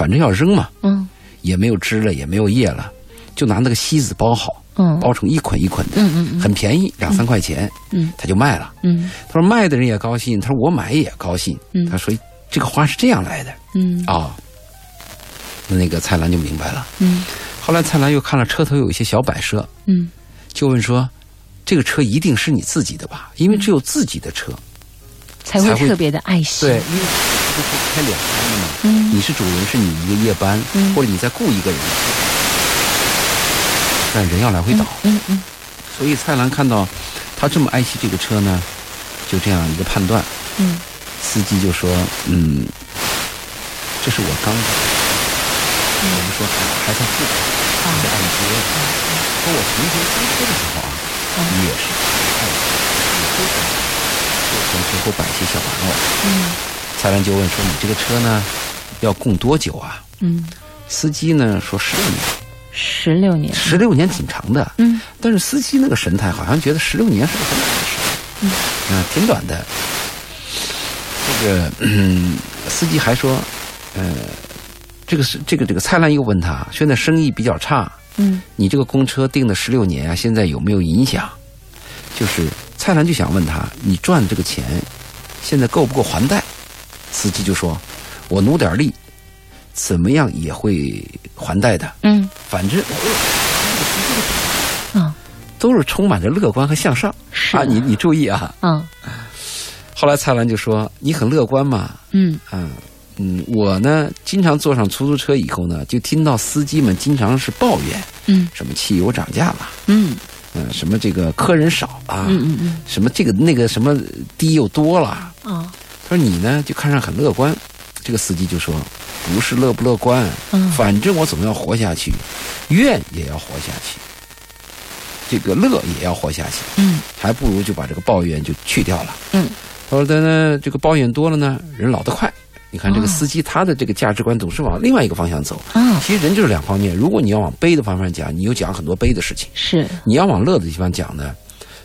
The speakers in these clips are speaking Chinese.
反正要扔嘛，嗯也没有枝了，也没有叶了，就拿那个锡纸包好，嗯包成一捆一捆的，嗯嗯很便宜，两三块钱，嗯他就卖了。嗯他说卖的人也高兴，他说我买也高兴。嗯他说这个花是这样来的嗯啊、那那个蔡澜就明白了。嗯后来蔡澜又看了车头有一些小摆设，嗯就问说：“这个车一定是你自己的吧？因为只有自己的车。才会才会特别的爱惜。对，因为这是开两班的吗。嗯。你是主人，是你一个夜班，嗯。或者你再雇一个人，但人要来回倒。嗯嗯所以蔡澜看到他这么爱惜这个车呢，就这样一个判断。嗯。司机就说：“嗯，这是我刚我们说还还在付，还在按揭。说我从前租车的时候啊，也是爱惜，也都是就从身后摆些小玩偶。嗯蔡澜就问说：‘你这个车呢，要供多久啊嗯，？’司机呢说：‘十六年，十六年。十六年挺长的。’嗯但是司机那个神态好像觉得十六年是个很短的时间，嗯、挺短的。这个，嗯，司机还说，呃，这个是这个这个蔡澜又问他，现在生意比较差，嗯你这个公车订的十六年啊，现在有没有影响？就是蔡澜就想问他，你赚这个钱，现在够不够还贷？司机就说，我努点力，怎么样也会还贷的。嗯反正啊都是充满着乐观和向上是啊！你你注意啊！嗯后来蔡澜就说：“你很乐观嘛？嗯嗯嗯，我呢，经常坐上出租车以后呢，就听到司机们经常是抱怨，嗯什么汽油涨价了，嗯嗯、什么这个客人少啊，嗯嗯嗯什么这个那个什么低又多了。啊他说你呢，就看上很乐观。这个司机就说：不是乐不乐观，嗯反正我总要活下去，怨也要活下去，这个乐也要活下去。嗯还不如就把这个抱怨就去掉了。嗯，他说的呢，这个抱怨多了呢，人老得快。你看这个哦司机，他的这个价值观总是往另外一个方向走。嗯其实人就是两方面，如果你要往悲的方面讲，你又讲很多悲的事情；是你要往乐的地方讲呢，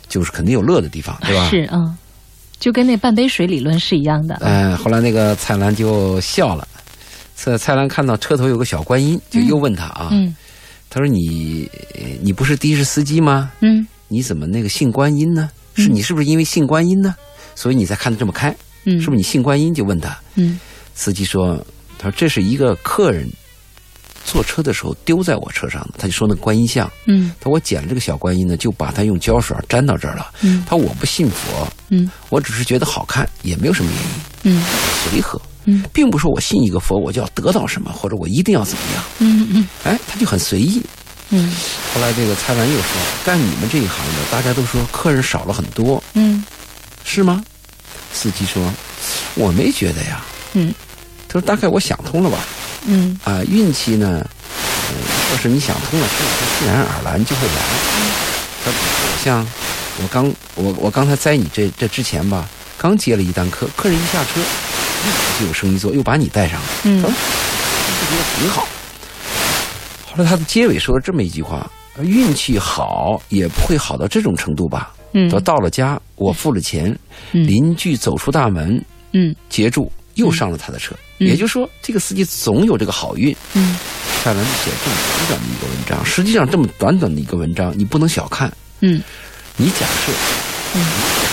就是肯定有乐的地方，对吧？是嗯，就跟那半杯水理论是一样的。嗯、后来那个蔡澜就笑了。蔡蔡澜看到车头有个小观音，就又问他啊，嗯他说你呃你不是的士司机吗？嗯你怎么那个信观音呢？是你是不是因为信观音呢？所以你才看得这么开？嗯，是不是你信观音？就问他，嗯司机说，他说这是一个客人坐车的时候丢在我车上的，他就说那个观音像，嗯他说我捡了这个小观音呢，就把它用胶水粘到这儿了。嗯他说我不信佛，嗯。我只是觉得好看，也没有什么原因，嗯。随和，嗯。并不是说我信一个佛我就要得到什么，或者我一定要怎么样，嗯嗯。哎，他就很随意。嗯。后来这个蔡澜又说，干你们这一行的，大家都说客人少了很多，嗯。是吗？司机说，我没觉得呀。嗯。他说大概我想通了吧。嗯。啊，运气呢，呃，要是你想通了，自然而然就会来。他比如像我刚我我刚才在你这这之前吧，刚接了一单客，客人一下车，立刻就有生意做，又把你带上了，嗯他说就觉得挺好。后来他的结尾说了这么一句话：运气好也不会好到这种程度吧？嗯他到了家，我付了钱，嗯邻居走出大门，嗯截住，又上了他的车。嗯也就是说，这个司机总有这个好运。嗯蔡澜写这么短短的一个文章，实际上这么短短的一个文章，你不能小看。嗯你假设，嗯。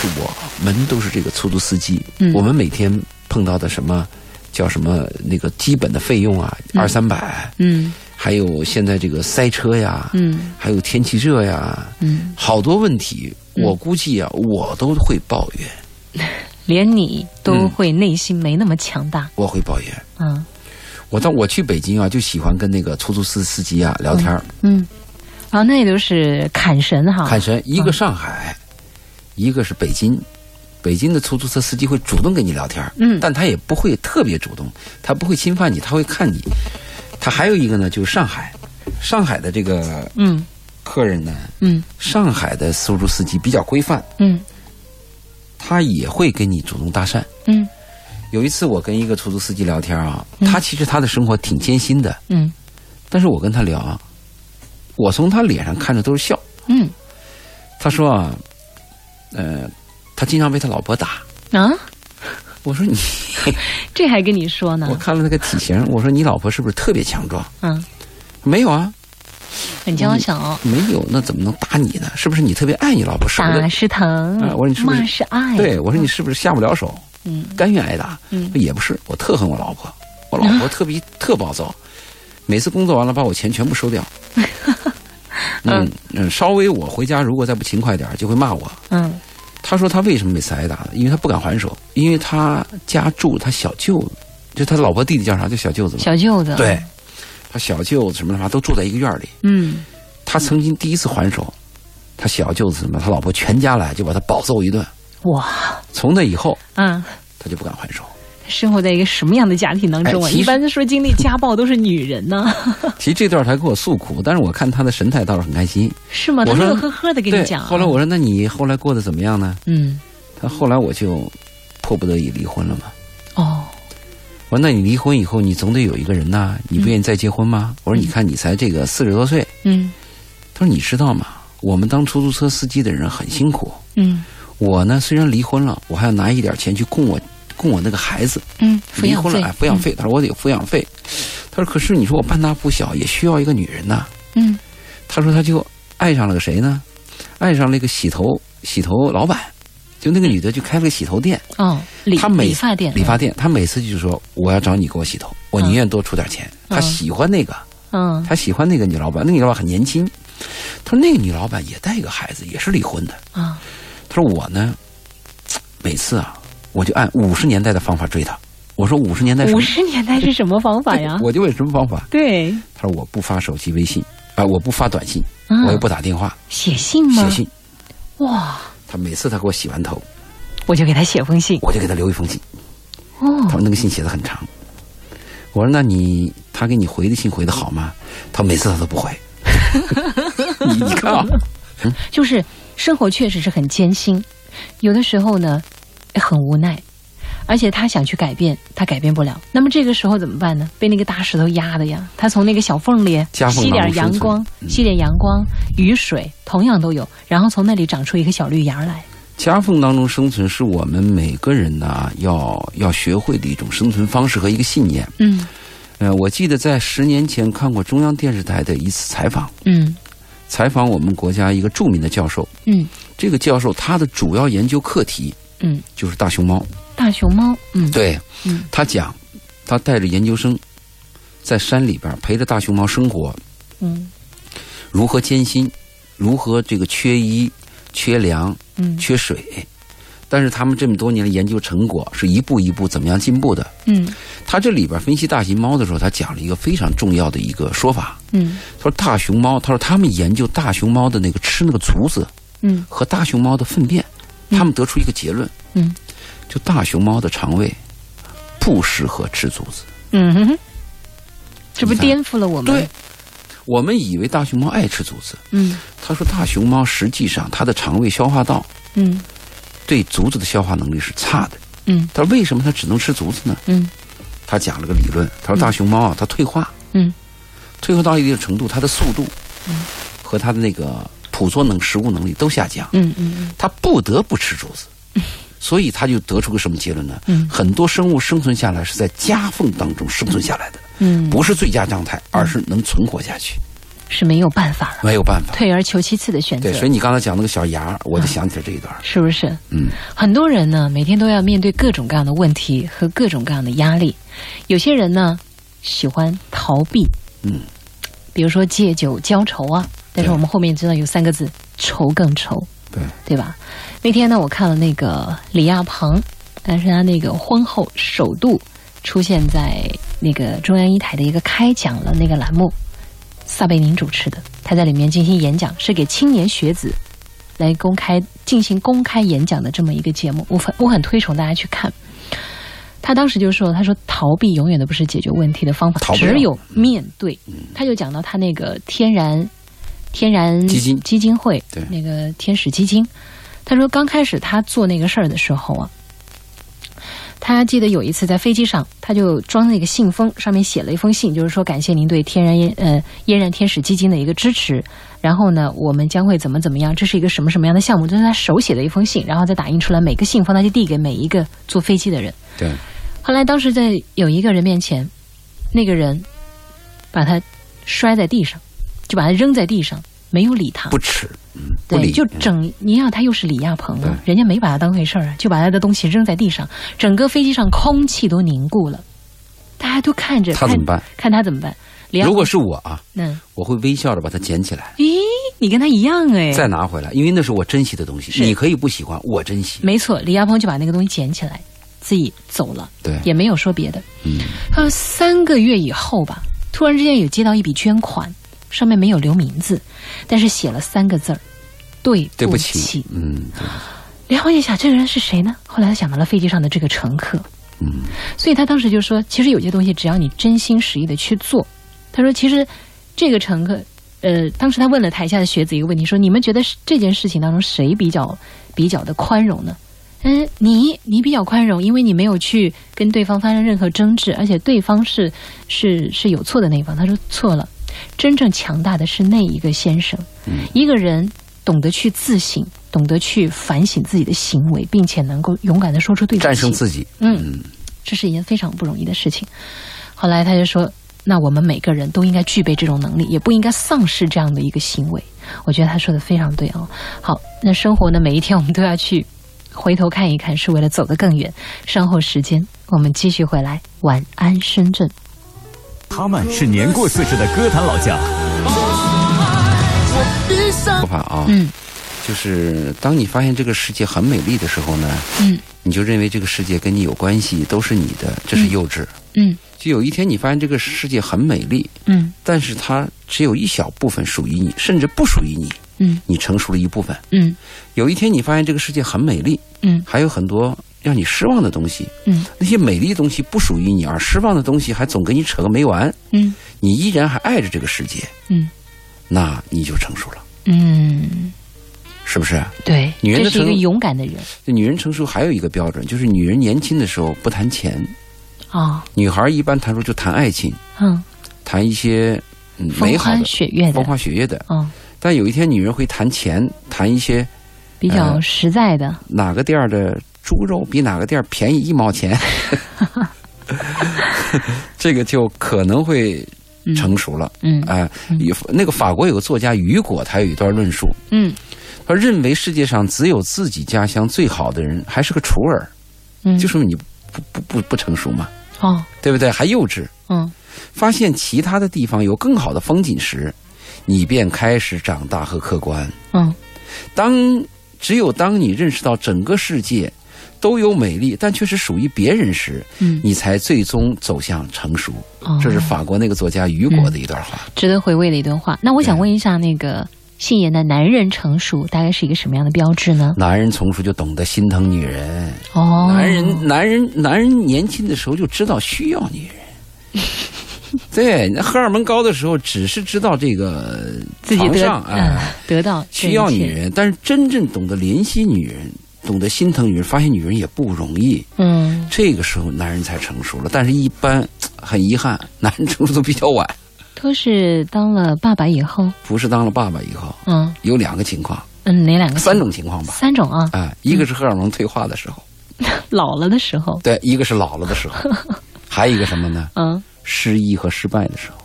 是我们都是这个出租司机，嗯。我们每天碰到的什么叫什么那个基本的费用啊，二三百，嗯。还有现在这个塞车呀，嗯。还有天气热呀，嗯，好多问题，我估计啊，我都会抱怨，连你都会内心没那么强大。我会抱怨。嗯。我到我去北京啊，就喜欢跟那个出租司司机啊聊天儿。嗯，啊，那都是砍神哈。砍神，一个上海，一个是北京。北京的出租车司机会主动跟你聊天嗯但他也不会特别主动，他不会侵犯你，他会看你。他还有一个呢，就是上海，上海的这个嗯客人呢，嗯上海的出租司机比较规范，嗯他也会跟你主动搭讪。嗯有一次我跟一个出租司机聊天啊，他其实他的生活挺艰辛的，嗯但是我跟他聊啊，我从他脸上看着都是笑。嗯他说啊，呃，他经常被他老婆打，啊 我说你，这还跟你说呢我？看了那个体型，我说你老婆是不是特别强壮？嗯，没有啊，很娇小，没有，那怎么能打你呢？是不是你特别爱你老婆？打是疼啊，我说你是不是骂是爱。对，我说你是不是下不了手，嗯甘愿挨打？嗯也不是，我特恨我老婆，我老婆 特别特暴躁，每次工作完了把我钱全部收掉。嗯嗯，稍微我回家如果再不勤快点儿就会骂我。嗯他说他为什么每次挨打呢？因为他不敢还手，因为他家住他小舅子，就他老婆弟弟叫啥？叫小舅子？小舅子。对，他小舅子什么的，都住在一个院儿里。嗯他曾经第一次还手，他小舅子什么，他老婆全家来就把他暴揍一顿。哇从那以后，嗯，他就不敢还手。生活在一个什么样的家庭当中啊？哎一般说经历家暴都是女人呢，其实这段他给我诉苦，但是我看他的神态倒是很开心。是吗？他乐呵呵的跟你讲啊。后来我说：“那你后来过得怎么样呢嗯？”他后来我就迫不得已离婚了嘛。哦我说：“那你离婚以后，你总得有一个人呐，你不愿意再结婚吗？”我说：“你看你才这个四十多岁。嗯”他说：“你知道吗？我们当出租车司机的人很辛苦。嗯我呢，虽然离婚了，我还要拿一点钱去供我供我那个孩子。嗯，离婚了，哎，抚养费。他说我得有抚养费。他说：“可是你说我半大不小，也需要一个女人呐。”嗯他说他就爱上了个谁呢？爱上了一个洗头洗头老板，就那个女的就开了个洗头店，哦，理他每理发店理发店。他每次就说我要找你给我洗头，我宁愿多出点钱。他喜欢那个，嗯他喜欢那个女老板，那个女老板很年轻。他说那个女老板也带一个孩子，也是离婚的。啊他说我呢，每次啊，我就按五十年代的方法追他。我说五十年代五？十年代是什么方法呀？我就问什么方法？对，他说我不发手机微信啊、我不发短信，嗯我也不打电话，写信吗？写信。哇，他每次他给我洗完头，我就给他写封信。我就给他留一封信。哦他哦，说那个信写的很长。我说那你他给你回的信回的好吗？他每次他都不回。你你看啊，就是生活确实是很艰辛，有的时候呢很无奈，而且他想去改变，他改变不了。那么这个时候怎么办呢？被那个大石头压的呀，他从那个小缝里吸点阳光，吸点阳光、雨水，同样都有，然后从那里长出一个小绿芽来。夹缝当中生存是我们每个人呢要要学会的一种生存方式和一个信念。嗯呃，我记得在十年前看过中央电视台的一次采访，嗯采访我们国家一个著名的教授。嗯这个教授他的主要研究课题嗯，就是大熊猫。大熊猫，嗯。对，嗯。他讲，他带着研究生在山里边陪着大熊猫生活，嗯。如何艰辛，如何这个缺衣、缺粮、嗯。缺水。但是他们这么多年的研究成果是一步一步怎么样进步的？嗯。他这里边分析大熊猫的时候，他讲了一个非常重要的一个说法。嗯。他说大熊猫，他说他们研究大熊猫的那个吃那个竹子嗯。和大熊猫的粪便，他们得出一个结论，嗯。就大熊猫的肠胃不适合吃竹子。嗯哼哼，这不颠覆了我们？对，我们以为大熊猫爱吃竹子，嗯。他说大熊猫实际上它的肠胃消化道嗯。对竹子的消化能力是差的。嗯。他说为什么它只能吃竹子呢？嗯。他讲了个理论，他说大熊猫啊，它退化，嗯。退化到一定程度，它的速度和它的那个捕捉能食物能力都下降，嗯嗯嗯它不得不吃竹子。所以他就得出个什么结论呢？嗯很多生物生存下来是在夹缝当中生存下来的，嗯，不是最佳状态，而是能存活下去，是没有办法了，没有办法。退而求其次的选择对，，所以你刚才讲那个小芽儿，我就想起了这一段儿。是不是？嗯，很多人呢，每天都要面对各种各样的问题和各种各样的压力。有些人呢，喜欢逃避，嗯，比如说借酒浇愁啊。但是我们后面知道有三个字：愁更愁，对，对吧？那天呢，我看了那个李亚鹏，但是他那个婚后首度出现在那个中央一台的一个开讲了那个栏目，撒贝宁主持的，他在里面进行演讲，是给青年学子来公开进行公开演讲的这么一个节目，我很我很推崇大家去看。他当时就说：“他说逃避永远都不是解决问题的方法，只有面对。他就讲到他那个天然天然基金基金会对那个天使基金，他说刚开始他做那个事儿的时候啊，他记得有一次在飞机上，他就装那个信封，上面写了一封信，就是说感谢您对天然烟呃嫣然天使基金的一个支持。然后呢，我们将会怎么怎么样？这是一个什么什么样的项目？就是他手写的一封信，然后再打印出来，每个信封他就递给每一个坐飞机的人。对。后来当时在有一个人面前，那个人把他摔在地上，就把他扔在地上，没有理他，不耻。对，就整你要他又是李亚鹏，人家没把他当回事儿啊，就把他的东西扔在地上，整个飞机上空气都凝固了，大家都看着他怎么办？看他怎么办？如果是我啊，嗯，我会微笑着把它捡起来。咦，你跟他一样哎，再拿回来，因为那是我珍惜的东西。你可以不喜欢，我珍惜。没错，李亚鹏就把那个东西捡起来，自己走了。对，也没有说别的。嗯，他说三个月以后吧，突然之间有接到一笔捐款。上面没有留名字，但是写了三个字儿：“对不起。”嗯，梁红一想这个人是谁呢？后来他想到了飞机上的这个乘客，嗯，所以他当时就说：“其实有些东西，只要你真心实意的去做。”他说：“其实这个乘客，呃，当时他问了台下的学子一个问题，说：你们觉得这件事情当中谁比较比较的宽容呢？嗯，你你比较宽容，因为你没有去跟对方发生任何争执，而且对方是是是有错的那一方。”他说：“错了。”真正强大的是那一个先生，一个人懂得去自省，懂得去反省自己的行为，并且能够勇敢的说出对不起，战胜自己。嗯，这是一件非常不容易的事情。后来他就说：“那我们每个人都应该具备这种能力，也不应该丧失这样的一个行为。”我觉得他说的非常对哦。好，那生活呢，每一天我们都要去回头看一看，是为了走得更远。稍后时间我们继续回来。晚安，深圳。他们是年过四十的歌坛老将。不怕啊，嗯，就是当你发现这个世界很美丽的时候呢，嗯，你就认为这个世界跟你有关系，都是你的，这是幼稚。嗯，就有一天你发现这个世界很美丽，嗯，但是它只有一小部分属于你，甚至不属于你，嗯，你成熟了一部分。嗯，有一天你发现这个世界很美丽，嗯，还有很多。让你失望的东西，嗯，那些美丽的东西不属于你，而失望的东西还总跟你扯个没完，嗯，你依然还爱着这个世界，嗯，那你就成熟了，嗯，是不是？对，女人是一个勇敢的人。女人成熟还有一个标准，就是女人年轻的时候不谈钱，啊，女孩一般谈说就谈爱情，嗯，谈一些美好的、雪月的、风花雪月的，嗯，但有一天女人会谈钱，谈一些比较实在的，哪个店的。猪肉比哪个店便宜一毛钱，这个就可能会成熟了。嗯，哎，那个法国有个作家雨果，他有一段论述。嗯，他认为世界上只有自己家乡最好的人还是个雏儿，嗯，就说明你不不不不成熟嘛。哦，对不对？还幼稚。嗯，发现其他的地方有更好的风景时，你便开始长大和客观。嗯，当只有当你认识到整个世界。都有美丽，但却是属于别人时，嗯，你才最终走向成熟。这是法国那个作家雨果的一段话，值得回味的一段话。那我想问一下，那个信言的男人成熟大概是一个什么样的标志呢？男人成熟就懂得心疼女人。哦，男人，男人，男人年轻的时候就知道需要女人。对，那荷尔蒙高的时候，只是知道这个自己上哎得到需要女人，但是真正懂得怜惜女人。懂得心疼女人，发现女人也不容易。嗯，这个时候男人才成熟了。但是，一般很遗憾，男人成熟都比较晚。都是当了爸爸以后？不是当了爸爸以后。嗯，有两个情况。嗯，哪两个？三种情况吧。三种啊。哎，一个是荷尔蒙退化的时候，老了的时候。对，一个是老了的时候，还有一个什么呢？嗯，失意和失败的时候。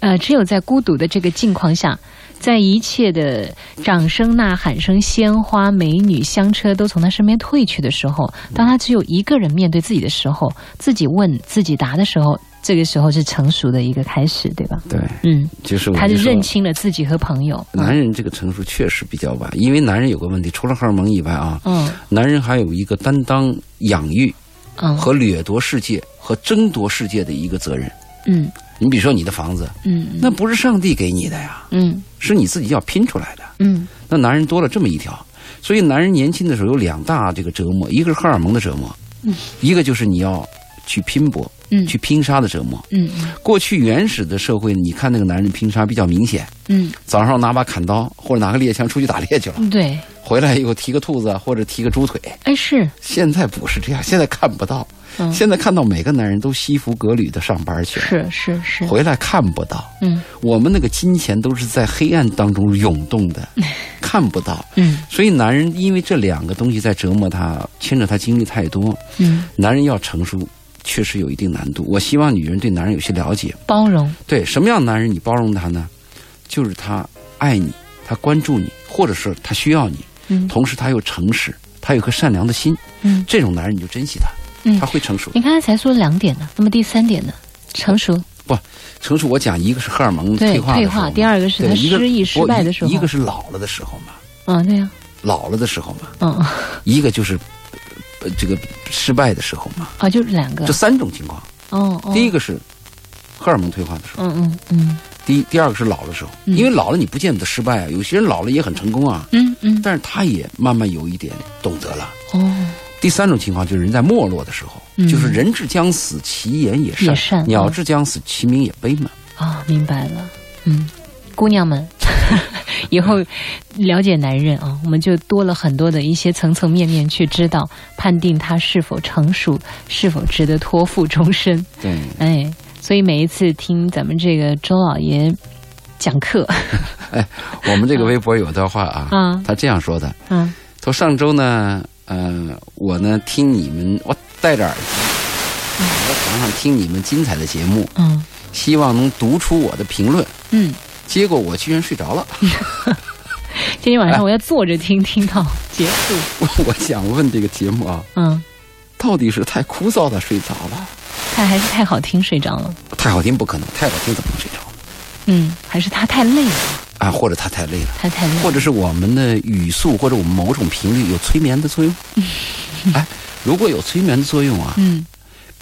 呃，只有在孤独的这个境况下。在一切的掌声、呐喊声、鲜花、美女、香车都从他身边退去的时候，当他只有一个人面对自己的时候，自己问自己答的时候，这个时候是成熟的一个开始，对吧？对，嗯，就是他就认清了自己和朋友。男人这个成熟确实比较晚，因为男人有个问题，除了荷尔蒙以外啊，嗯，男人还有一个担当养育，嗯，和掠夺世界和争夺世界的一个责任，嗯。你比如说你的房子，嗯，那不是上帝给你的呀，嗯，是你自己要拼出来的，嗯。那男人多了这么一条，所以男人年轻的时候有两大这个折磨，一个是荷尔蒙的折磨，嗯，一个就是你要去拼搏，嗯去拼杀的折磨。嗯嗯过去原始的社会，你看那个男人拼杀比较明显，嗯早上拿把砍刀或者拿个猎枪出去打猎去了，嗯，对，回来以后提个兔子或者提个猪腿。哎是，现在不是这样，现在看不到。嗯现在看到每个男人都西服革履的上班去了，是是是，回来看不到。嗯我们那个金钱都是在黑暗当中涌动的，看不到。嗯所以男人因为这两个东西在折磨他，牵着他经历太多。嗯，男人要成熟，确实有一定难度。我希望女人对男人有些了解。包容，对什么样的男人你包容他呢？就是他爱你，他关注你，或者是他需要你，嗯同时他又诚实，他有颗善良的心。嗯这种男人你就珍惜他，嗯。他会成熟。你刚才才说了两点呢，那么第三点呢？成熟。不，成熟，我讲一个是荷尔蒙退化退化第二个是他失忆失败的时候。一一个是老了的时候嘛，嗯，对呀，老了的时候嘛，嗯。一个就是呃这个失败的时候嘛，啊，就是两个。这，三种情况。哦哦，第一个是荷尔蒙退化的时候，嗯嗯嗯。第一第二个是老的时候，嗯。因为老了你不见得失败啊，有些人老了也很成功啊，嗯嗯，但是他也慢慢有一点懂得了。哦，第三种情况就是人在没落的时候，嗯。就是人至将死，其言也善；也善鸟哦至将死，其鸣也悲嘛。啊，明白了。嗯，姑娘们，以后了解男人啊，我们就多了很多的一些层层面面去知道，判定他是否成熟，是否值得托付终身。对，哎，所以每一次听咱们这个周老爷讲课，哎我们这个微博有段话啊，啊他这样说的：嗯。他说上周呢，呃，我呢听你们，我戴着耳机，我在床上听你们精彩的节目，嗯希望能读出我的评论。嗯，结果我居然睡着了。今天晚上我要坐着听，听到结束。我想问这个节目啊，嗯，到底是太枯燥的睡着了，他还是太好听，睡着了。太好听不可能，太好听怎么能睡着？嗯，还是他太累了，啊，或者他太累了，他太累了。或者是我们的语速或者我们某种频率有催眠的作用。哎，如果有催眠的作用啊，嗯，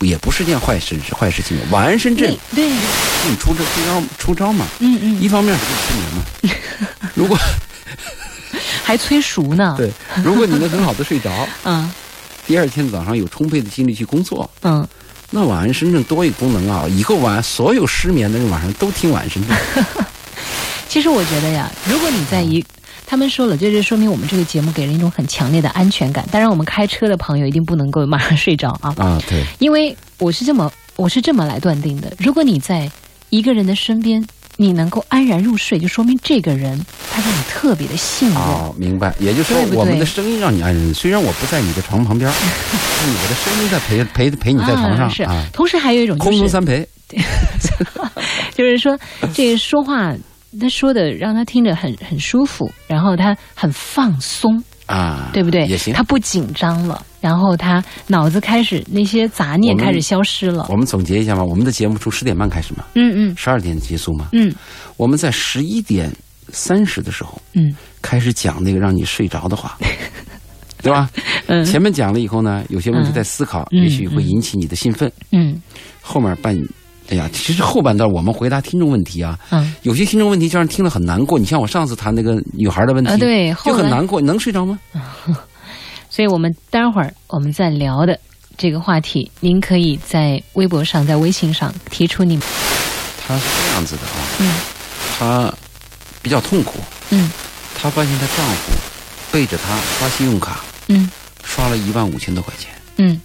也不是件坏事，是坏事情。晚安深圳对，给你出招出招出招嘛，嗯嗯，一方面是催眠嘛。如果还催熟呢。对，如果你能很好的睡着，嗯第二天早上有充沛的精力去工作，嗯，那晚安深圳多一个功能啊！以后晚所有失眠的人晚上都听晚安深圳。其实我觉得呀，如果你在一，他们说了，这就说明我们这个节目给人一种很强烈的安全感。当然，我们开车的朋友一定不能够马上睡着啊，啊，对，因为我是这么我是这么来断定的：如果你在一个人的身边，你能够安然入睡，就说明这个人他对你特别的信任。哦，明白。也就是说对，对我们的声音让你安然，虽然我不在你的床旁边，但我的声音在陪陪陪你在床上啊、是啊，同时还有一种就空中是，三陪。就是说这个说话，他说的让他听着很很舒服，然后他很放松，啊，对不对？也行他。不紧张了，然后他脑子开始那些杂念开始消失了。我们总结一下吧，我们的节目从十点半开始嘛，嗯嗯十二点结束嘛。嗯我们在十一点三十的时候嗯开始讲那个让你睡着的话，对吧？嗯前面讲了以后呢，有些问题在思考，嗯也许会引起你的兴奋。嗯后面半，哎呀，其实后半段我们回答听众问题啊，嗯有些听众问题就让人听了很难过。你像我上次谈那个女孩的问题，啊，对，就，很难过。你能睡着吗？所以我们待会儿我们再聊的这个话题，您可以在微博上、在微信上提出你们她是这样子的啊，嗯她比较痛苦，嗯她发现她丈夫背着她刷信用卡，嗯刷了一万五千多块钱，嗯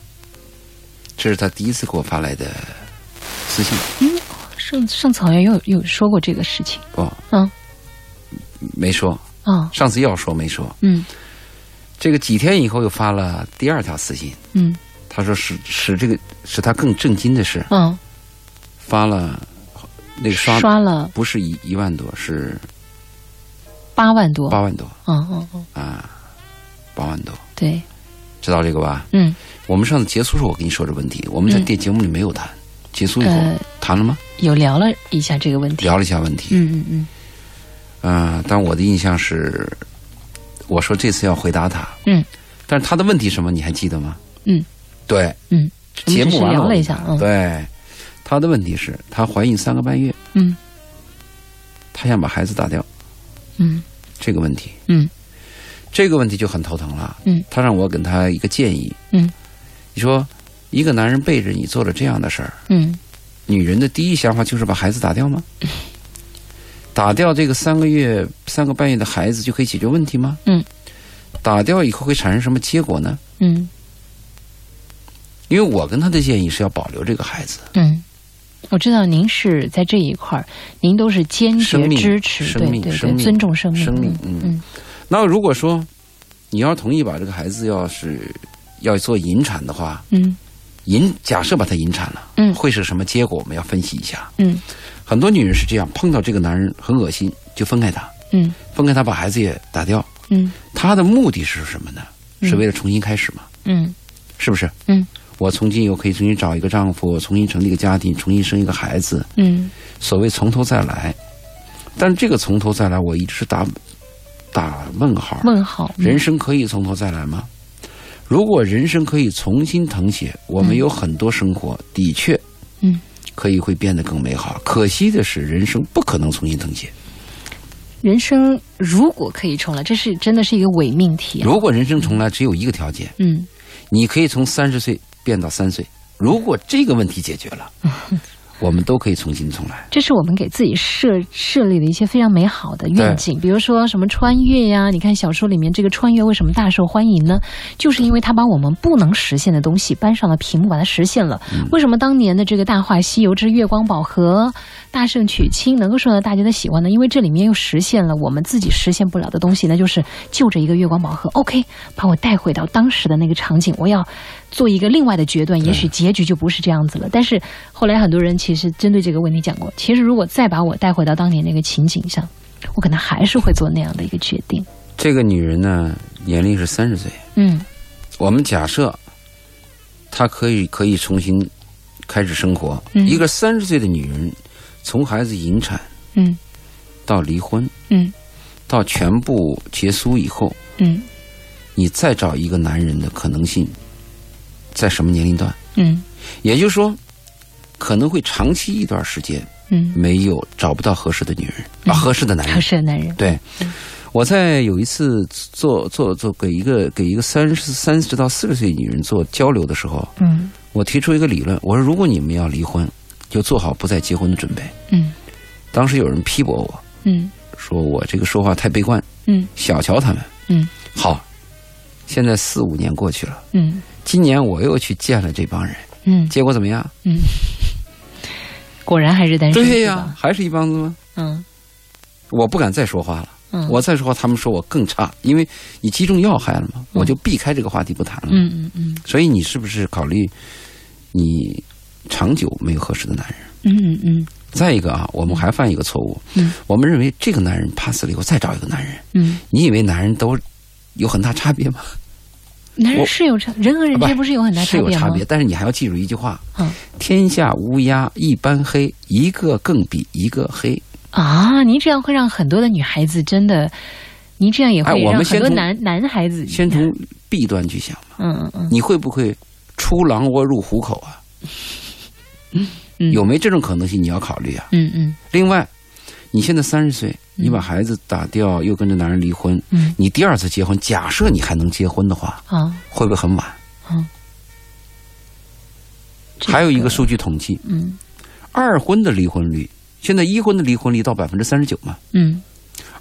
这是她第一次给我发来的私信。嗯，上上次好像有有说过这个事情，不，嗯。没说，哦。上次要说没说。嗯。这个几天以后又发了第二条私信，嗯。他说使使这个使他更震惊的是，嗯，发了那个刷刷了不是一一万多，是八万多，八万多嗯嗯嗯，啊，八万多，对，知道这个吧？嗯。我们上次结束时候我跟你说这问题，我们在嗯。电节目里没有谈，结束以后、呃谈了吗？有聊了一下这个问题，聊了一下问题，嗯嗯嗯。啊、但我的印象是，我说这次要回答他，嗯。但是他的问题什么你还记得吗？嗯。对，嗯。节目完了聊了一下对，他的问题是她怀孕三个半月，嗯。她想把孩子打掉，嗯。这个问题，嗯。这个问题就很头疼了。嗯。他让我给他一个建议，嗯。你说一个男人背着你做了这样的事儿，嗯女人的第一想法就是把孩子打掉吗？打掉这个三个月、三个半月的孩子就可以解决问题吗？嗯。打掉以后会产生什么结果呢？嗯因为我跟他的建议是要保留这个孩子，嗯，我知道您是在这一块儿，您都是坚决支持，生对对对，命尊重生命，生命嗯嗯那如果说你要同意把这个孩子要是要做引产的话，嗯引假设把他引产了，嗯会是什么结果？我们要分析一下。嗯很多女人是这样，碰到这个男人很恶心，就分开他，嗯分开他把孩子也打掉。嗯他的目的是什么呢？嗯是为了重新开始嘛？嗯是不是？嗯我从今以后可以重新找一个丈夫，重新成立一个家庭，重新生一个孩子，嗯所谓从头再来。但这个从头再来，我一直是打打问号。问号，嗯人生可以从头再来吗？如果人生可以重新誊写，我们有很多生活的确，嗯，可以会变得更美好。可惜的是，人生不可能重新誊写。人生如果可以重来，这是真的是一个伪命题啊。如果人生重来，只有一个条件，嗯你可以从三十岁变到三岁。如果这个问题解决了，我们都可以重新重来。这是我们给自己设设立的一些非常美好的愿景，比如说什么穿越呀。你看小说里面这个穿越为什么大受欢迎呢？就是因为它把我们不能实现的东西搬上了屏幕，把它实现了。为什么当年的这个《大话西游之月光宝盒》《大圣娶亲》能够受到大家的喜欢呢？因为这里面又实现了我们自己实现不了的东西，那就是就着一个月光宝盒，OK，把我带回到当时的那个场景，我要做一个另外的决断，也许结局就不是这样子了。但是后来很多人其实针对这个问题讲过，其实如果再把我带回到当年那个情景上，我可能还是会做那样的一个决定。这个女人呢，年龄是三十岁。嗯我们假设她可以可以重新开始生活。嗯一个三十岁的女人，从孩子引产嗯。到离婚，嗯。到全部结束以后，嗯。你再找一个男人的可能性，在什么年龄段？嗯。也就是说，可能会长期一段时间嗯，没有找不到合适的女人嗯。啊，合适的男人。合。适的男人。对，我在有一次做做做给一个给一个三十三十到四十岁女人做交流的时候，嗯。我提出一个理论，我说如果你们要离婚，就做好不再结婚的准备。嗯当时有人批驳我嗯说我这个说话太悲观，嗯小瞧他们。嗯好，现在四五年过去了，嗯今年我又去见了这帮人，嗯结果怎么样？嗯，果然还是单身。对呀、还是一帮子吗？嗯我不敢再说话了。嗯，我再说话，他们说我更差，因为你击中要害了嘛，我就避开这个话题不谈了。嗯嗯嗯所以你是不是考虑你长久没有合适的男人？嗯嗯嗯再一个啊，我们还犯一个错误，嗯我们认为这个男人 pass 了以后再找一个男人，嗯，你以为男人都有很大差别吗？男人是有差，人和人之间不是有很大差别吗？是有差别，但是你还要记住一句话：嗯天下乌鸦一般黑，一个更比一个黑。啊，您这样会让很多的女孩子真的，您这样也会让很多男男孩子先从弊端去想嘛，嗯嗯嗯你会不会出狼窝入虎口啊？嗯有没这种可能性？你要考虑啊。嗯嗯另外，你现在三十岁，你把孩子打掉，又跟着男人离婚，嗯你第二次结婚，假设你还能结婚的话，啊会不会很晚？嗯，还有一个数据统计，嗯二婚的离婚率，现在一婚的离婚率到百分之三十九嘛，嗯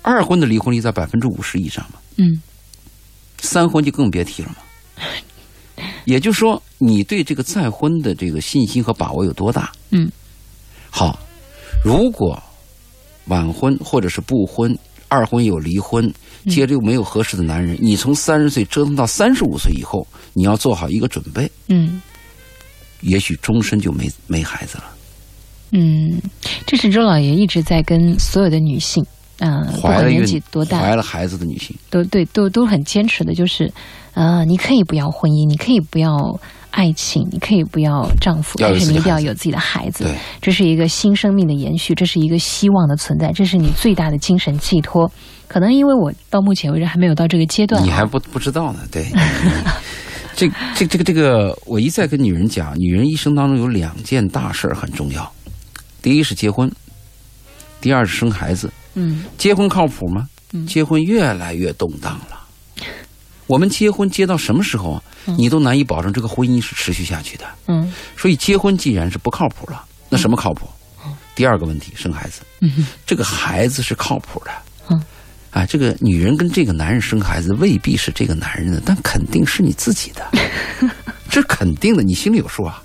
二婚的离婚率在百分之五十以上嘛，嗯三婚就更别提了嘛。也就是说，你对这个再婚的这个信心和把握有多大？嗯好，如果晚婚或者是不婚，二婚有离婚，嗯接着又没有合适的男人，你从三十岁折腾到三十五岁以后，你要做好一个准备，嗯也许终身就没没孩子了。嗯，这是周老爷一直在跟所有的女性，嗯、不怀了孕管年纪多大，怀了孩子的女性，都对都都很坚持的，就是，呃，你可以不要婚姻，你可以不要爱情，你可以不要丈夫，但是你一定要有自己的孩子。对，这是一个新生命的延续，这是一个希望的存在，这是你最大的精神寄托。可能因为我到目前为止还没有到这个阶段啊，你还不不知道呢。对，这这这个这个，我一再跟女人讲，女人一生当中有两件大事儿很重要，第一是结婚，第二是生孩子。嗯结婚靠谱吗？嗯结婚越来越动荡了。我们结婚结到什么时候啊？你都难以保证这个婚姻是持续下去的。嗯所以结婚既然是不靠谱了，那什么靠谱？第二个问题，生孩子。嗯这个孩子是靠谱的。嗯，啊，这个女人跟这个男人生孩子未必是这个男人的，但肯定是你自己的，这肯定的，你心里有数啊。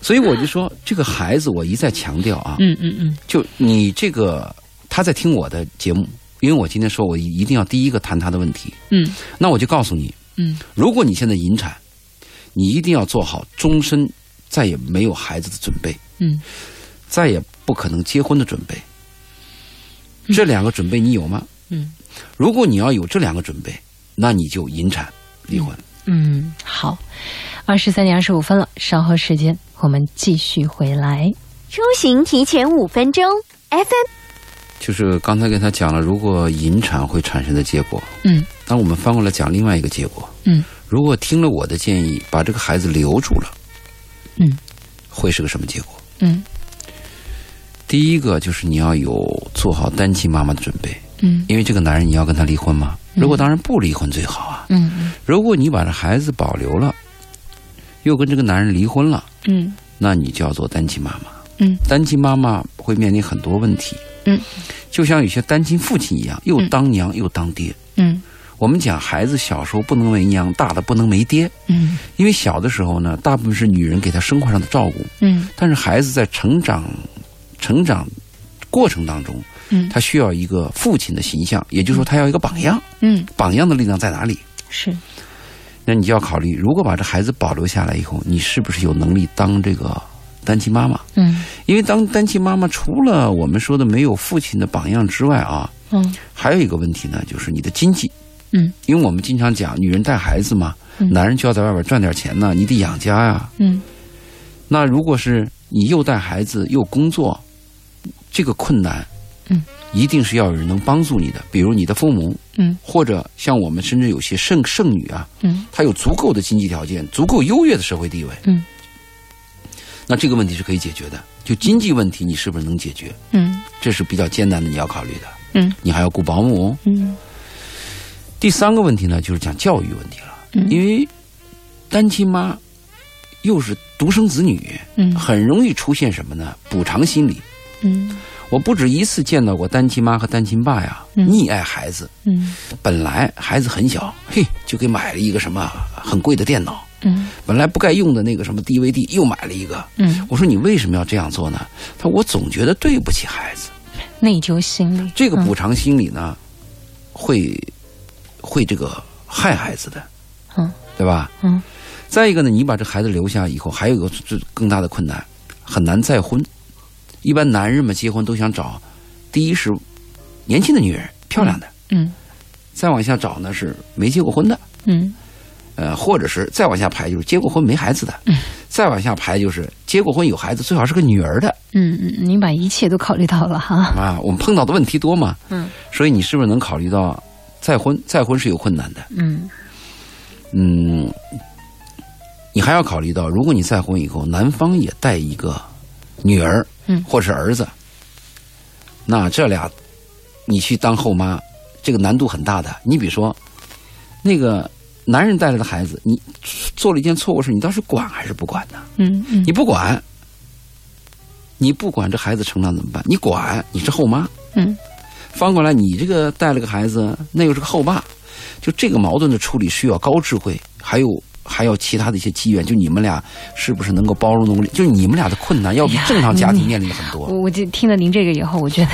所以我就说，这个孩子，我一再强调啊，嗯嗯嗯就你这个他在听我的节目，因为我今天说我一定要第一个谈他的问题，嗯那我就告诉你，嗯如果你现在引产，你一定要做好终身再也没有孩子的准备，嗯再也不可能结婚的准备。这两个准备你有吗？嗯如果你要有这两个准备，那你就引产离婚。嗯，好，二十三点二十五分了，稍后时间我们继续回来。出行提前五分钟，FM 就是刚才跟他讲了，如果引产会产生的结果，嗯那我们翻过来讲另外一个结果。嗯如果听了我的建议，把这个孩子留住了，嗯会是个什么结果？嗯第一个就是你要有做好单亲妈妈的准备，嗯因为这个男人你要跟他离婚吗？如果当然不离婚最好啊。嗯如果你把这孩子保留了，又跟这个男人离婚了，嗯那你就要做单亲妈妈。嗯。单亲妈妈会面临很多问题，嗯，就像有些单亲父亲一样，又当娘又当爹。嗯。我们讲孩子小时候不能没娘，大的不能没爹，嗯。因为小的时候呢，大部分是女人给他生活上的照顾，嗯。但是孩子在成长成长过程当中，嗯。他需要一个父亲的形象，也就是说，他要一个榜样。嗯，榜样的力量在哪里？是，那你就要考虑，如果把这孩子保留下来以后，你是不是有能力当这个单亲妈妈？嗯。因为当单亲妈妈，除了我们说的没有父亲的榜样之外啊，嗯。还有一个问题呢，就是你的经济。嗯。因为我们经常讲，女人带孩子嘛，嗯。男人就要在外边赚点钱呢，你得养家呀。嗯。那如果是你又带孩子又工作，这个困难，嗯，一定是要有人能帮助你的，比如你的父母，嗯。或者像我们甚至有些剩剩女啊，嗯。她有足够的经济条件，足够优越的社会地位，嗯那这个问题是可以解决的。就经济问题，你是不是能解决？嗯这是比较艰难的，你要考虑的。嗯你还要雇保姆。嗯第三个问题呢，就是讲教育问题了，嗯因为单亲妈又是独生子女，嗯很容易出现什么呢？补偿心理。嗯我不止一次见到过单亲妈和单亲爸呀，嗯溺爱孩子。嗯本来孩子很小，嘿，就给买了一个什么很贵的电脑，嗯。本来不该用的那个什么 DVD 又买了一个。嗯，我说你为什么要这样做呢？他说我总觉得对不起孩子。内疚心理，这个补偿心理呢，会会这个害孩子的，嗯。对吧？嗯。再一个呢，你把这孩子留下以后，还有一个最更大的困难，很难再婚。一般男人们结婚都想找，第一是年轻的女人，漂亮的；嗯。再往下找呢是没结过婚的，嗯呃，或者是再往下排就是结过婚没孩子的，再往下排就是结过婚有孩子，最好是个女儿的嗯嗯，您把一切都考虑到了哈，啊。我们碰到的问题多嘛，嗯所以你是不是能考虑到再婚？再婚是有困难的，嗯嗯，你还要考虑到，如果你再婚以后，男方也带一个女儿，嗯或是儿子，那这俩你去当后妈，这个难度很大的。你比如说，那个男人带来的孩子，你做了一件错误事，你倒是管还是不管呢？嗯嗯你不管，你不管这孩子成长怎么办？你管，你是后妈。嗯翻过来，你这个带了个孩子，那又是个后爸，就这个矛盾的处理需要高智慧，还有还有其他的一些机缘。就你们俩是不是能够包容能力？就是你们俩的困难要比正常家庭你面临的很多。我我就听了您这个以后，我觉得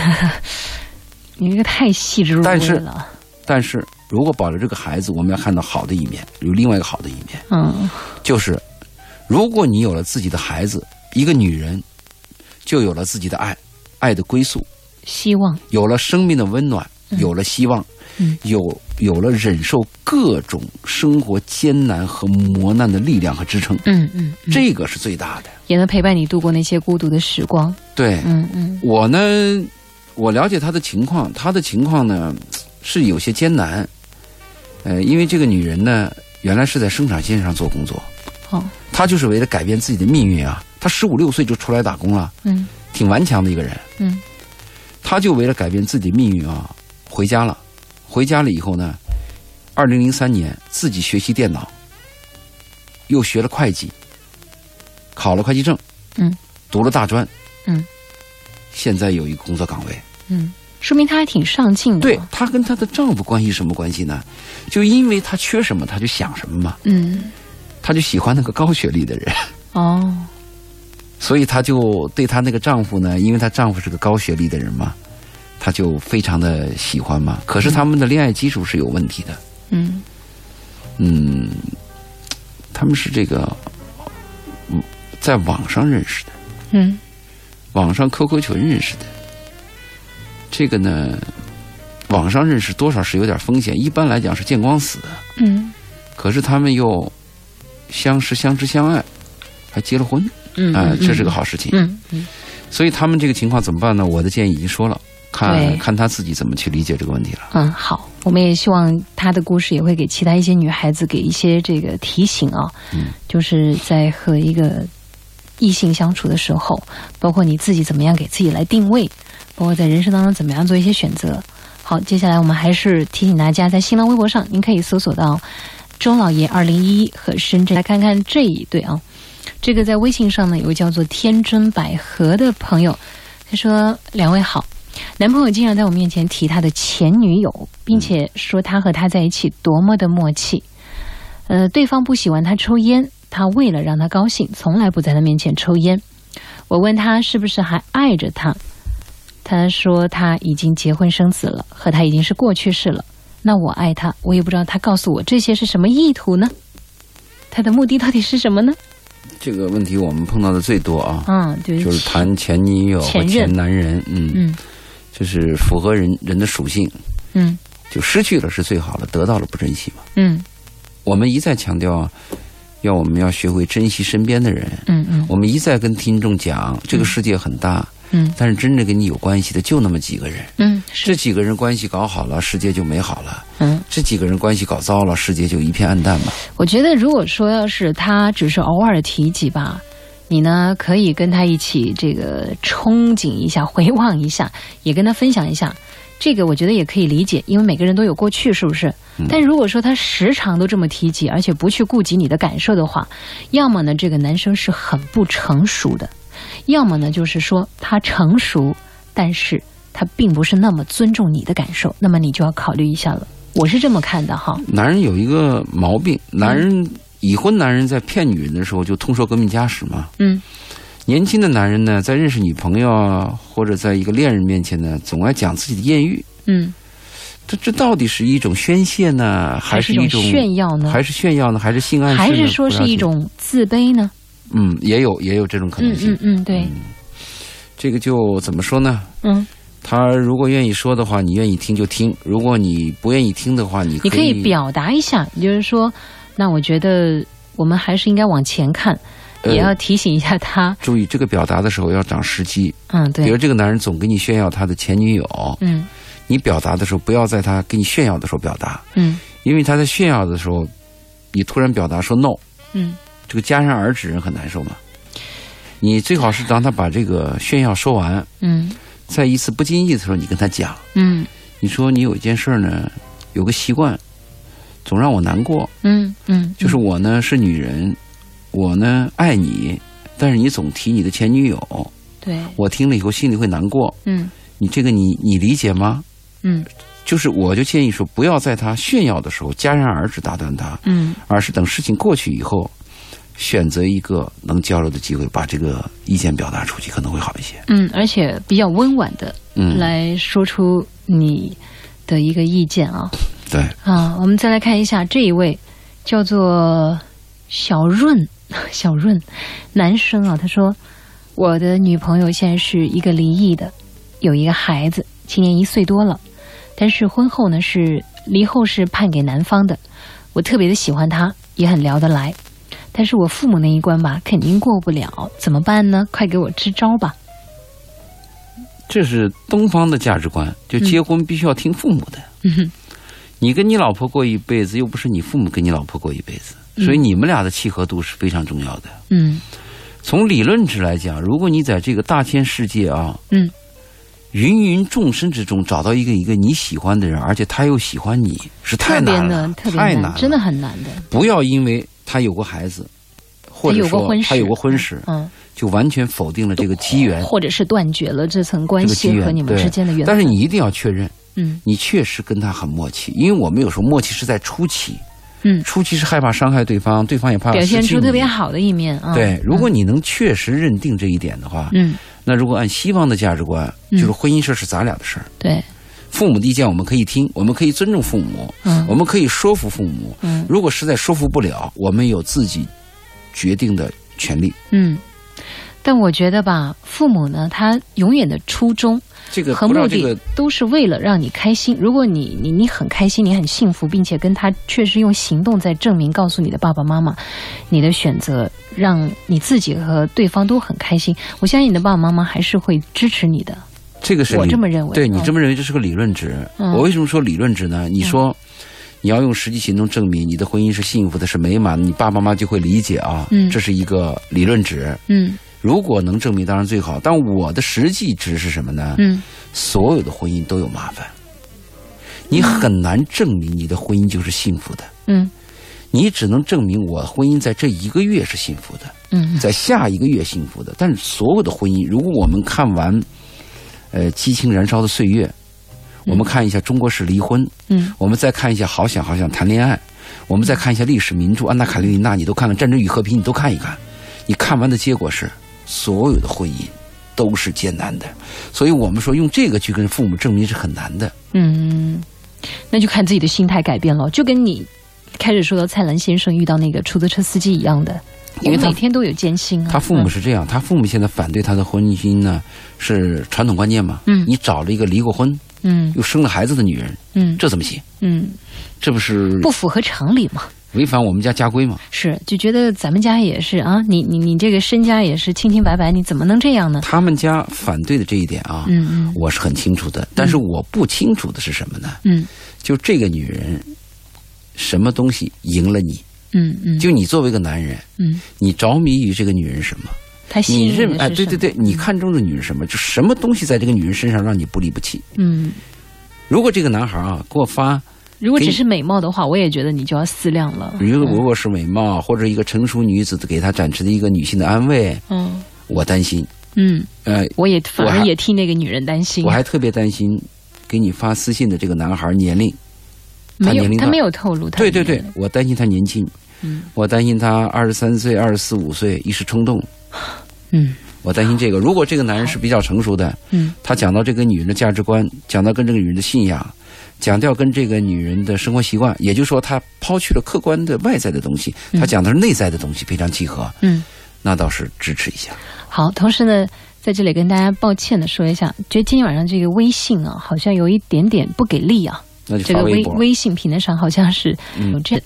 你这个太细致入微但是了，但是如果保留这个孩子，我们要看到好的一面，有另外一个好的一面，嗯。就是如果你有了自己的孩子，一个女人就有了自己的爱，爱的归宿，希望，有了生命的温暖，有了希望，嗯。有有了忍受各种生活艰难和磨难的力量和支撑，嗯嗯，嗯。这个是最大的。也能陪伴你度过那些孤独的时光，对、嗯嗯。我呢，我了解他的情况，他的情况呢是有些艰难，呃，因为这个女人呢原来是在生产线上做工作，哦她就是为了改变自己的命运啊，她十五六岁就出来打工了，嗯挺顽强的一个人。嗯她就为了改变自己的命运啊，回家了。回家了以后呢，二零零三年自己学习电脑，又学了会计，考了会计证，嗯，读了大专，嗯，现在有一个工作岗位。嗯，说明她还挺上进的。对，她跟她的丈夫关系什么关系呢？就因为她缺什么，她就想什么嘛。嗯，她就喜欢那个高学历的人，哦，所以她就对她那个丈夫呢，因为她丈夫是个高学历的人嘛，她就非常的喜欢嘛。可是他们的恋爱基础是有问题的。嗯嗯，他们是这个，嗯，在网上认识的，嗯网上 QQ 群认识的。这个呢，网上认识多少是有点风险，一般来讲是见光死的。嗯可是他们又相识、相知、相爱，还结了婚，嗯，啊、嗯这是个好事情。嗯嗯所以他们这个情况怎么办呢？我的建议已经说了，看看他自己怎么去理解这个问题了。嗯，好，我们也希望他的故事也会给其他一些女孩子给一些这个提醒啊，嗯，就是在和一个异性相处的时候，包括你自己怎么样给自己来定位，包括在人生当中怎么样做一些选择。好，接下来我们还是提醒大家，在新浪微博上，您可以搜索到周老爷二零一一和深圳，来看看这一对啊。这个在微信上呢，有个叫做天真百合的朋友，他说：“两位好，男朋友经常在我面前提他的前女友，并且说他和他在一起多么的默契。呃，对方不喜欢他抽烟，他为了让他高兴，从来不在他面前抽烟。我问他是不是还爱着他，他说他已经结婚生子了，和他已经是过去式了。那我爱他，我也不知道他告诉我这些是什么意图呢？他的目的到底是什么呢？这个问题我们碰到的最多啊，嗯，就是就是谈前女友和前任前男人，嗯，嗯就是符合人人的属性，嗯就失去了是最好的，得到了不珍惜嘛。嗯我们一再强调啊，要我们要学会珍惜身边的人。嗯嗯我们一再跟听众讲，这个世界很大，嗯但是真正跟你有关系的就那么几个人。嗯这几个人关系搞好了，世界就美好了；嗯。这几个人关系搞糟了，世界就一片暗淡嘛。我觉得，如果说要是他只是偶尔提及吧，你呢可以跟他一起这个憧憬一下、回望一下，也跟他分享一下。这个我觉得也可以理解，因为每个人都有过去，是不是？但如果说他时常都这么提及，而且不去顾及你的感受的话，要么呢这个男生是很不成熟的，要么呢就是说他成熟，但是他并不是那么尊重你的感受，那么你就要考虑一下了。我是这么看的哈。男人有一个毛病，男人已婚男人在骗女人的时候就通说革命家史嘛。嗯年轻的男人呢，在认识女朋友啊，或者在一个恋人面前呢，总爱讲自己的艳遇。嗯，这这到底是一种宣泄呢，还是一种炫耀呢？还是炫耀呢？还是性暗示呢？还是说是一种自卑呢？嗯，也有也有这种可能嗯性。嗯嗯，对，这个就怎么说呢？嗯，他如果愿意说的话，你愿意听就听；如果你不愿意听的话，你你可以以表达一下，也就是说，那我觉得我们还是应该往前看，呃也要提醒一下他。注意这个表达的时候要长时机。嗯，对比如，这个男人总给你炫耀他的前女友，嗯你表达的时候不要在他给你炫耀的时候表达，嗯因为他在炫耀的时候，你突然表达说 no，嗯这个戛然而止人很难受嘛。你最好是当他把这个炫耀说完，嗯。在一次不经意的时候，你跟他讲，嗯。你说你有一件事呢，有个习惯，总让我难过，嗯嗯，就是我呢是女人，我呢爱你，但是你总提你的前女友，对，我听了以后心里会难过。嗯。你这个你你理解吗？嗯。就是我就建议说，不要在他炫耀的时候戛然而止打断他，嗯。而是等事情过去以后，选择一个能交流的机会，把这个意见表达出去，可能会好一些。嗯，而且比较温婉的嗯，来说出你的一个意见啊。对，啊，我们再来看一下这一位，叫做小润，小润，男生啊，他说，我的女朋友现在是一个离异的，有一个孩子，今年一岁多了，但是婚后呢是离后是判给男方的，我特别的喜欢他，也很聊得来，但是我父母那一关吧，肯定过不了，怎么办呢？快给我支招吧。这是东方的价值观，就结婚必须要听父母的。嗯哼你跟你老婆过一辈子，又不是你父母跟你老婆过一辈子，所以你们俩的契合度是非常重要的。嗯从理论值来讲，如果你在这个大千世界啊，嗯芸芸众生之中找到一个一个你喜欢的人，而且他又喜欢你，是太特别难了，，特别太难了，真的很难的。不要因为他有过孩子，或者说有过婚史，他有过婚史，嗯，就完全否定了这个机缘，或者是断绝了这层关系和你们之间的缘分。但是你一定要确认，嗯。你确实跟他很默契，因为我们有时候默契是在初期，嗯，初期是害怕伤害对方，对方也怕表现失去你出特别好的一面啊。对，如果你能确实认定这一点的话，嗯，那如果按西方的价值观，嗯。就是婚姻事是咱俩的事儿，对，父母的意见我们可以听，我们可以尊重父母，嗯我们可以说服父母。嗯如果实在说服不了，我们有自己决定的权利。嗯。但我觉得吧，父母呢，他永远的初衷这个和目的都是为了让你开心。如果你你你很开心，你很幸福，并且跟他确实用行动在证明，告诉你的爸爸妈妈，你的选择让你自己和对方都很开心。我相信你的爸爸妈妈还是会支持你的。我这个是我这么认为嗯对你这么认为，这是个理论值。嗯我为什么说理论值呢？你说。你要用实际行动证明你的婚姻是幸福的，是美满的，你爸爸妈妈就会理解啊。嗯这是一个理论值。嗯如果能证明，当然最好。但我的实际值是什么呢？嗯所有的婚姻都有麻烦，你很难证明你的婚姻就是幸福的。嗯你只能证明我婚姻在这一个月是幸福的，嗯在下一个月幸福的。但是所有的婚姻，如果我们看完，呃，激情燃烧的岁月，我们看一下中国式离婚，嗯我们再看一下好想好想谈恋爱，我们再看一下历史名著《安娜卡列尼娜》，你都看看《战争与和平》，你都看一看。你看完的结果是，所有的婚姻都是艰难的。所以我们说用这个去跟父母证明是很难的。嗯，那就看自己的心态改变了，就跟你开始说的蔡澜先生遇到那个出租车司机一样的，因为他每天都有艰辛啊。他父母是这样，他父母现在反对他的婚姻呢，是传统观念嘛？嗯你找了一个离过婚嗯又生了孩子的女人，嗯这怎么行？嗯，这不是不符合常理吗。违反我们家家规吗？是，就觉得咱们家也是啊，你你你这个身家也是清清白白，你怎么能这样呢？他们家反对的这一点啊，嗯嗯我是很清楚的。但是我不清楚的是什么呢？嗯就这个女人，什么东西赢了你？嗯嗯，就你作为一个男人，嗯，你着迷于这个女人什么？你认哎，的是什么对对对，你看中的女人什么？就什么东西在这个女人身上让你不离不弃？嗯，如果这个男孩啊给我发，如果只是美貌的话，我也觉得你就要思量了。如果如果是美貌或者一个成熟女子给他展示的一个女性的安慰，嗯我担心。嗯，呃，我也反而也替那个女人担心。我还特别担心给你发私信的这个男孩年龄。他没有，年龄大他没有透露他对对对，我担心他年轻，嗯我担心他二十三岁、二十四五岁一时冲动，嗯我担心这个。如果这个男人是比较成熟的，嗯他讲到这个女人的价值观，讲到跟这个女人的信仰，讲掉跟这个女人的生活习惯，也就是说，他抛去了客观的外在的东西，他讲的是内在的东西，非常契合，嗯，那倒是支持一下。好。同时呢，在这里跟大家抱歉的说一下，觉得今天晚上这个微信啊，好像有一点点不给力啊。那就这个微微信平台上好像是有这。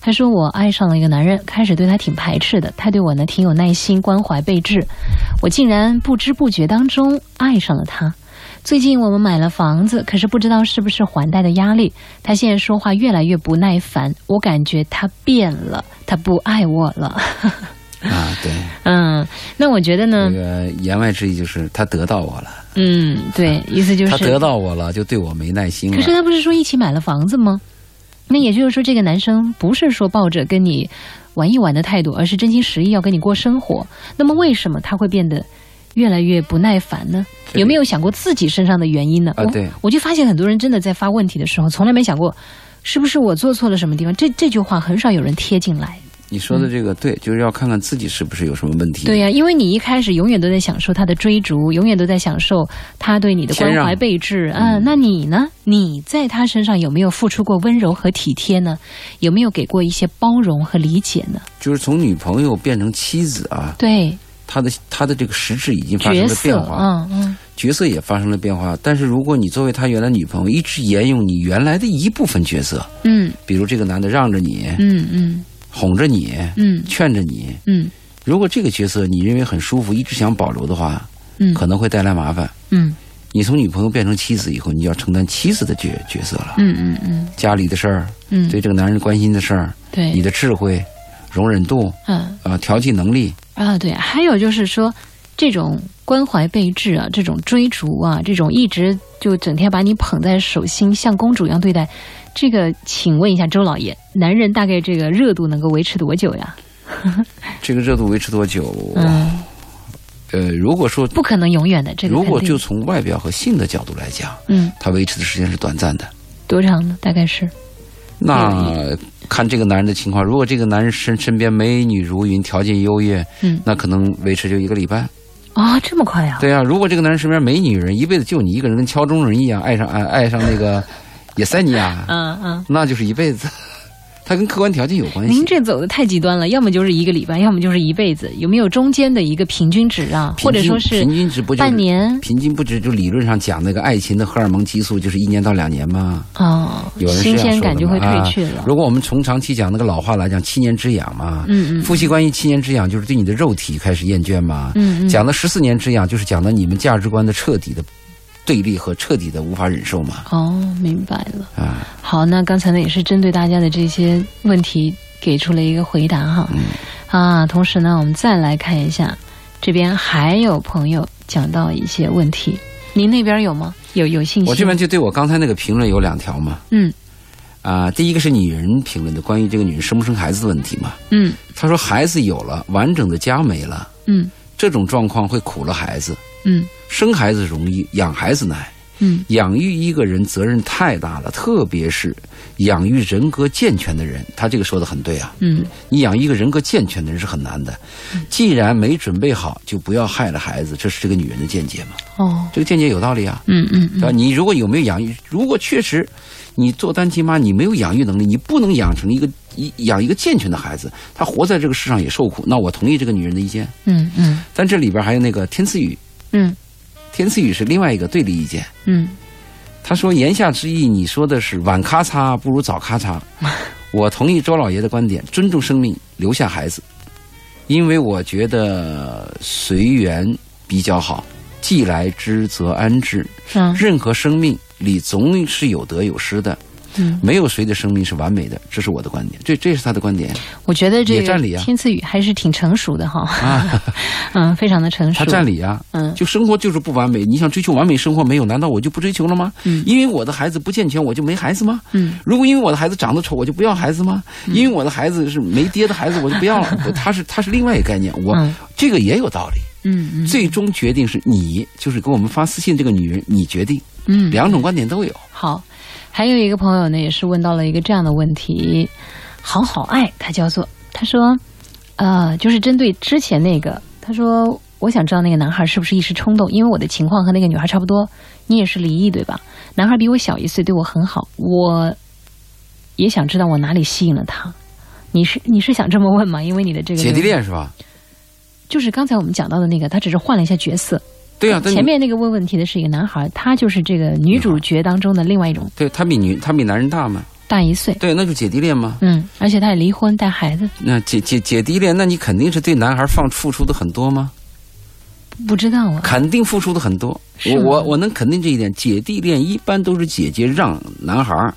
他说我爱上了一个男人，开始对他挺排斥的，他对我呢挺有耐心、关怀备至，我竟然不知不觉当中爱上了他。最近我们买了房子，可是不知道是不是还贷的压力，他现在说话越来越不耐烦，我感觉他变了，他不爱我了。啊，对，嗯，那我觉得呢这，个言外之意就是他得到我了，嗯，对，意思就是他得到我了，就对我没耐心了。可是他不是说一起买了房子吗？那也就是说，这个男生不是说抱着跟你玩一玩的态度，而是真心实意要跟你过生活。那么为什么他会变得越来越不耐烦呢？有没有想过自己身上的原因呢？我啊对我就发现很多人真的在发问题的时候，从来没想过是不是我做错了什么地方。这这句话很少有人贴进来。你说的这个对，就是要看看自己是不是有什么问题。对呀、因为你一开始永远都在享受他的追逐，永远都在享受他对你的关怀备至啊、那你呢？你在他身上有没有付出过温柔和体贴呢？有没有给过一些包容和理解呢？就是从女朋友变成妻子啊，对，他的他的这个实质已经发生了变，化，嗯嗯角色也发生了变化。但是如果你作为他原来女朋友，一直沿用你原来的一部分角色，嗯比如这个男的让着你，嗯嗯哄着你，嗯。劝着你，嗯。如果这个角色你认为很舒服，一直想保留的话，嗯。可能会带来麻烦。嗯。你从女朋友变成妻子以后，你就要承担妻子的角角色了，嗯嗯嗯。家里的事儿，嗯，对这个男人关心的事儿，对，你的智慧、容忍度嗯。啊、调剂能力，啊对，还有就是说这种关怀备至啊，这种追逐啊，这种一直就整天把你捧在手心，像公主一样对待，这个，请问一下周老爷，男人大概这个热度能够维持多久呀？这个热度维持多久？嗯，呃，如果说不可能永远的，这个如果就从外表和性的角度来讲，嗯，它维持的时间是短暂的。多长呢？大概是那看这个男人的情况，如果这个男人身身边美女如云，条件优越，嗯那可能维持就一个礼拜。啊，这么快啊？对啊，如果这个男人身边没女人，一辈子就你一个人，跟敲钟人一样，爱上爱爱上那个野塞尼亚，嗯嗯。那就是一辈子。它跟客观条件有关系。您这走的太极端了，要么就是一个礼拜，要么就是一辈子，有没有中间的一个平均值啊？或者说是平均值不就半年？平均不值就理论上讲那个爱情的荷尔蒙激素就是一年到两年吗？哦，有人新鲜感就会嘛褪去了啊。如果我们从长期讲那个老话来讲，七年之痒嘛，嗯嗯夫妻关系七年之痒就是对你的肉体开始厌倦嘛，嗯嗯讲的十四年之痒就是讲的你们价值观的彻底的对立和彻底的无法忍受嘛，哦，明白了。啊，好，那刚才呢也是针对大家的这些问题给出了一个回答哈。嗯。啊，同时呢，我们再来看一下，这边还有朋友讲到一些问题，您那边有吗？有有信息？我这边就对我刚才那个评论有两条嘛，嗯。啊，第一个是女人评论的关于这个女人生不生孩子的问题嘛，嗯。她说孩子有了，完整的家没了，嗯。这种状况会苦了孩子，嗯生孩子容易，养孩子难。嗯养育一个人责任太大了，特别是养育人格健全的人。他这个说的很对啊，嗯你养一个人格健全的人是很难的。既然没准备好，就不要害了孩子，这是这个女人的见解嘛？哦这个见解有道理啊，嗯嗯对吧？你如果有没有养育，如果确实你做单亲妈，你没有养育能力，你不能养成一个一养一个健全的孩子，他活在这个世上也受苦。那我同意这个女人的意见，嗯嗯但这里边还有那个天赐语，嗯天赐宇是另外一个对立意见。嗯他说：“言下之意，你说的是晚咔嚓不如早咔嚓。我同意周老爷的观点，尊重生命，留下孩子，因为我觉得随缘比较好。既来之则安之。嗯任何生命里总是有得有失的，嗯，没有谁的生命是完美的，这是我的观点。这这是他的观点。我觉得这个也占理啊天赐宇还是挺成熟的哈，啊，嗯，非常的成熟。他占理啊。嗯就生活就是不完美，你想追求完美生活没有？难道我就不追求了吗？嗯因为我的孩子不健全，我就没孩子吗？嗯如果因为我的孩子长得丑，我就不要孩子吗？因为我的孩子是没爹的孩子，我就不要了。我 他是他是另外一个概念，我、嗯这个也有道理。嗯嗯最终决定是你，就是给我们发私信这个女人，你决定，嗯，两种观点都有。好，还有一个朋友呢，也是问到了一个这样的问题，好好爱，他叫做他说，呃，就是针对之前那个，他说我想知道那个男孩是不是一时冲动，因为我的情况和那个女孩差不多，你也是离异对吧？男孩比我小一岁，对我很好，我也想知道我哪里吸引了他。你是你是想这么问吗？因为你的这个姐弟恋是吧？就是刚才我们讲到的那个，他只是换了一下角色。对啊，前面那个问问题的是一个男孩，他就是这个女主角当中的另外一种对他比女他比男人大吗？大一岁。对，那就姐弟恋吗。嗯，而且他也离婚带孩子，那姐姐姐弟恋，那你肯定是对男孩放付出的很多吗？不知道啊。肯定付出的很多。我我我能肯定这一点，姐弟恋一般都是姐姐让男孩儿，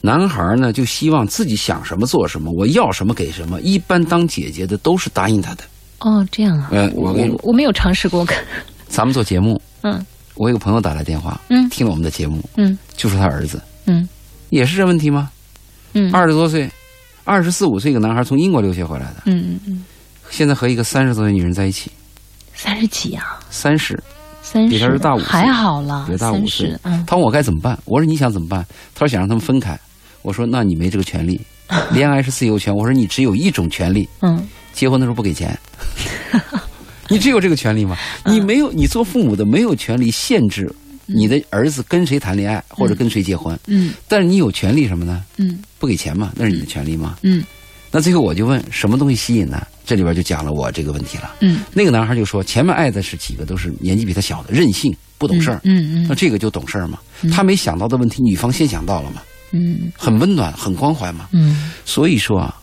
男孩儿呢就希望自己想什么做什么，我要什么给什么。一般当姐姐的都是答应他的。哦，这样啊。我呃我跟你我没有尝试过。咱们做节目，嗯。我有个朋友打来电话，嗯。听了我们的节目，嗯。就说他儿子嗯。也是这问题吗？嗯。二十多岁，二十四五岁一个男孩从英国留学回来的，嗯嗯嗯，现在和一个三十多岁女人在一起，三十几啊，三十，三十。比他是大五岁。还好了，比他大五三岁十。嗯。他问我该怎么办，我说你想怎么办？他说想让他们分开。我说那你没这个权利，恋爱是自由权。我说你只有一种权利，嗯。结婚的时候不给钱。你只有这个权利吗？嗯你没有，你做父母的没有权利限制你的儿子跟谁谈恋爱或者跟谁结婚，嗯但是你有权利什么呢？嗯不给钱嘛，那是你的权利吗？嗯那最后我就问什么东西吸引呢？这里边就讲了我这个问题了。嗯那个男孩就说，前面爱的是几个都是年纪比他小的，任性不懂事儿。嗯嗯那这个就懂事儿嘛？他没想到的问题，女方先想到了嘛？嗯很温暖，很关怀嘛。嗯，所以说啊，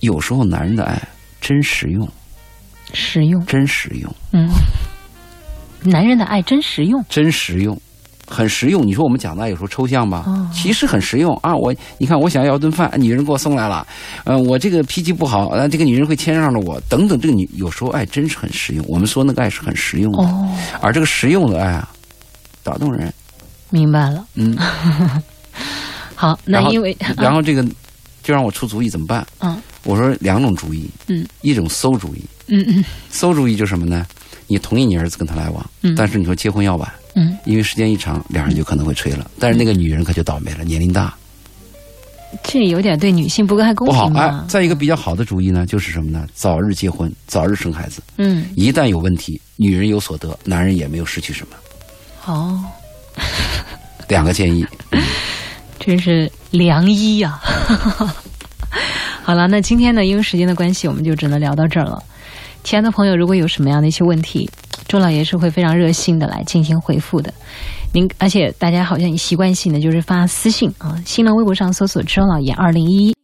有时候男人的爱真实用，实用。真实用，嗯，男人的爱真实用。真实用。很实用。你说我们讲的爱有时候抽象吧，哦其实很实用啊。我你看，我想要顿饭，女人给我送来了，呃，我这个脾气不好，呃，这个女人会谦让着我，等等。这个女有时候爱真是很实用。我们说那个爱是很实用的，哦，而这个实用的爱啊，打动人。明白了。嗯，好，那因为然后这个就让我出主意怎么办？嗯我说两种主意，嗯，一种馊主意，嗯嗯馊主意就是什么呢？你同意你儿子跟他来往，嗯但是你说结婚要晚，嗯，因为时间一长，两人就可能会吹了。但是那个女人可就倒霉了，年龄大这有点对女性不太公不好。哎平嘛，。再一个比较好的主意呢，就是什么呢？早日结婚，早日生孩子。嗯，一旦有问题，女人有所得，男人也没有失去什么。哦，两个建议，真是良医呀、好了，那今天呢，因为时间的关系，我们就只能聊到这儿了。亲爱的朋友，如果有什么样的一些问题，周老爷是会非常热心的来进行回复的。您而且大家好像习惯性的就是发私信啊，新浪微博上搜索“周老爷二零一一”，